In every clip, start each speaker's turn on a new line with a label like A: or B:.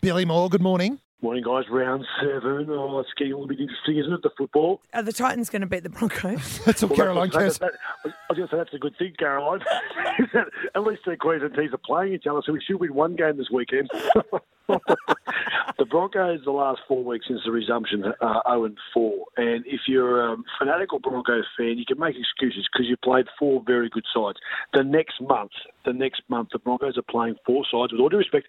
A: Billy Moore, good morning.
B: Morning, guys. Round seven. Oh, it's getting a little bit interesting, isn't it? The football.
C: Are the Titans going to beat the Broncos?
A: That's all
B: Well,
A: Caroline
B: that-
A: cares.
B: that- that- I was going to say that's a good thing, Caroline. At least the Queensland teams are playing each other, so we should win one game this weekend. the Broncos, the last four weeks since the resumption, are 0 and 4. And if you're a fanatical Broncos fan, you can make excuses because you played four very good sides. The next month, the next month, the Broncos are playing four sides, with all due respect,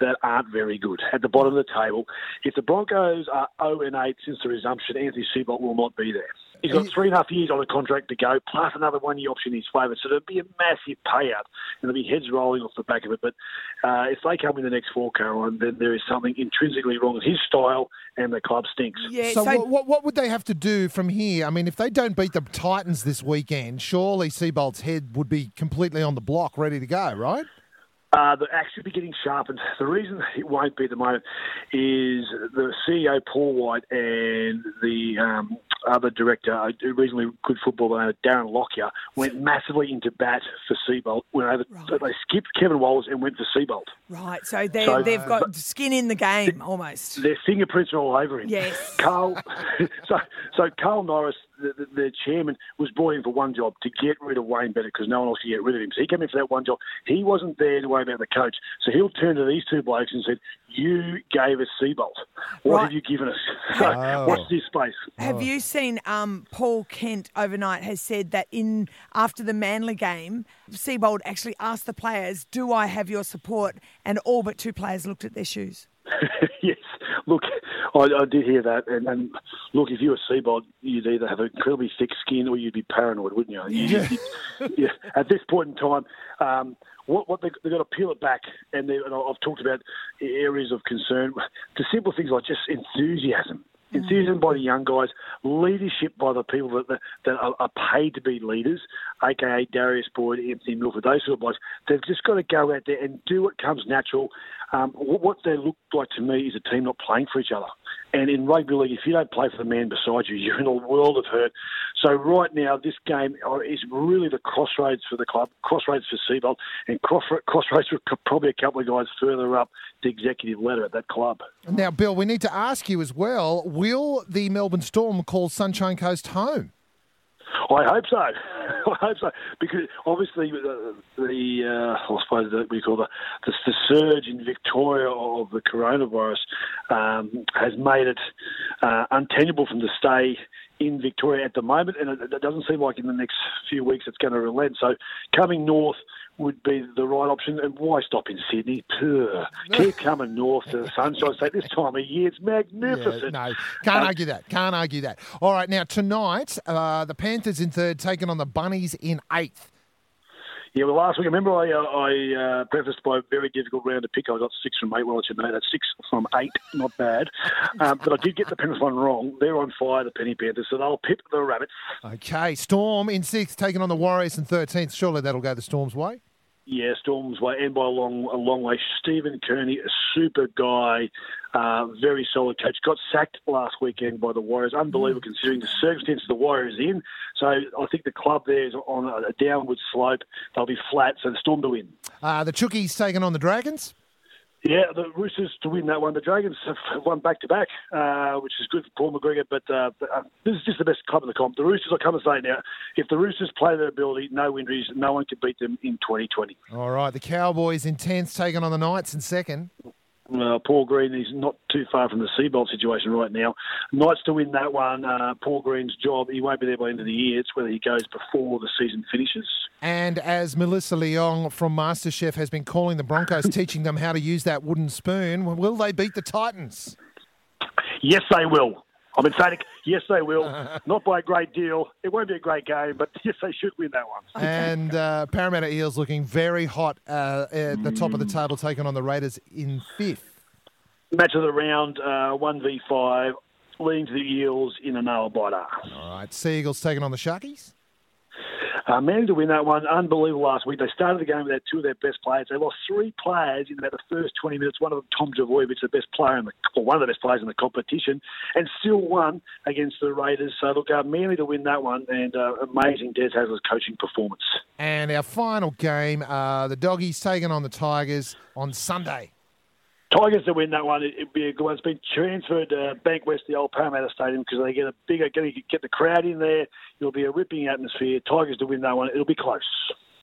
B: that aren't very good at the bottom of the table. If the Broncos are 0 and 8 since the resumption, Anthony Seibold will not be there. He's got three and a half years on a contract to go, plus another one year option in his favour. So there'll be a massive payout, and there'll be heads rolling off the back of it. But uh, if they come in the next four, Caroline, then there is something intrinsically wrong with his style, and the club stinks.
C: Yeah,
A: So,
C: so,
A: what, what, what would they have to do from here? I mean, if they don't beat the Titans this weekend, surely Seibold's head would be completely on the block, ready to go, right?
B: Uh, the axe should be getting sharpened. The reason it won't be at the moment is the CEO Paul White and the um, other director, uh, a reasonably good footballer, uh, Darren Lockyer, went massively into bat for Seibold. Went over, so they skipped Kevin Walters and went for Seibold.
C: right, so, they,
B: So-
C: they've uh, got skin in the game almost.
B: Their fingerprints are all over him.
C: Yes.
B: Karl. so, so Karl Morris, the, the, the chairman, was brought in for one job to get rid of Wayne Bennett because no one else could get rid of him. So he came in for that one job. He wasn't there to worry about the coach. So he'll turn to these two blokes and said, "You gave us Seibold. What
C: Right.
B: have you given us? So
A: Oh.
B: watch this space."
C: Have oh. you seen um, Paul Kent overnight has said that in after the Manly game, Seibold actually asked the players, "Do I have your support?" And all but two players looked at their shoes.
B: yes. Look, I, I did hear that, and, and look, if you were Seibold, you'd either have an incredibly thick skin or you'd be paranoid, wouldn't you? You- you- yeah. At this point in time, um, what, what they, they've got to peel it back, and, they, and I've talked about areas of concern. The simple things like just enthusiasm. Enthusiasm by the young guys, leadership by the people that, that, are, are paid to be leaders, aka Darius Boyd, Anthony Milford, those sort of guys. They've just got to go out there and do what comes natural. Um, what, what they look like to me is a team not playing for each other. And in rugby league, if you don't play for the man beside you, you're in a world of hurt. So right now, this game uh, is really the crossroads for the club, crossroads for Seibold, and crossroads for probably a couple of guys further up the executive ladder at that club.
A: Now, Bill, we need to ask you as well will the Melbourne Storm call Sunshine Coast home?
B: I hope so. I hope so because obviously uh, the uh, I suppose that we call the, the the surge in Victoria of the coronavirus um, has made it uh, untenable from to stay in Victoria at the moment, and it, it doesn't seem like in the next few weeks it's going to relent. So coming north would be the right option. And why stop in Sydney? Purr. Keep coming north to the Sunshine State this time of year. It's magnificent.
A: no, can't
B: Uh,
A: argue that. Can't argue that. All right, now tonight, uh, the Panthers in third, taking on the Bunnies in eighth.
B: Yeah, well, last week, remember I, uh, I uh, prefaced by a very difficult round to pick. I got six from eight. Well, I should know that's six from eight. Not bad. Um, but I did get the Penrith one wrong. They're on fire, the Penny Panthers, so they'll pip the Rabbits.
A: Okay, Storm in sixth, taking on the Warriors in 13th. Surely that'll go the Storm's way.
B: Yeah, Storm's way, and by a long, a long way. Stephen Kearney, a super guy, uh, very solid coach. Got sacked last weekend by the Warriors. Unbelievable considering the circumstances the Warriors in. So I think the club there is on a downward slope. They'll be flat, so the Storm to win.
A: Uh, the Chookies taking on the Dragons.
B: Yeah, the Roosters to win that one. The Dragons have won back to back, uh, which is good for Paul McGregor. But uh, uh, this is just the best club in the comp. The Roosters, I come and say now, if the Roosters play their ability, no injuries, no one can beat them in 2020.
A: All right, the Cowboys in 10th, taking on the Knights in second.
B: Uh, Paul Green is not too far from the Seibold situation right now. Knights to win that one. Uh, Paul Green's job, he won't be there by the end of the year. It's whether he goes before the season finishes.
A: And as Melissa Leong from MasterChef has been calling the Broncos, teaching them how to use that wooden spoon, will they beat the Titans?
B: Yes, they will. I'm emphatic. Yes, they will. Not by a great deal. It won't be a great game, but yes, they should win that one.
A: And uh, Parramatta Eels looking very hot uh, at the top of the table, taking on the Raiders in fifth.
B: Match of the round, uh, 1v5, leading to the Eels in a nail biter.
A: All right, Seagulls taking on the Sharkies.
B: Uh, managed to win that one. Unbelievable last week. They started the game without two of their best players. They lost three players in about the first 20 minutes. One of them, Tom Trbojevic, the best player in the, or one of the best players in the competition, and still won against the Raiders. So look, uh, Manly to win that one, and uh, amazing Des Hasler's coaching performance.
A: And our final game, uh, the Doggies taking on the Tigers on Sunday.
B: Tigers to win that one. It'd be a good one. It's been transferred uh, to Bankwest, the old Parramatta Stadium, because they get a bigger, get the crowd in there. It'll be a ripping atmosphere. Tigers to win that one. It'll be close.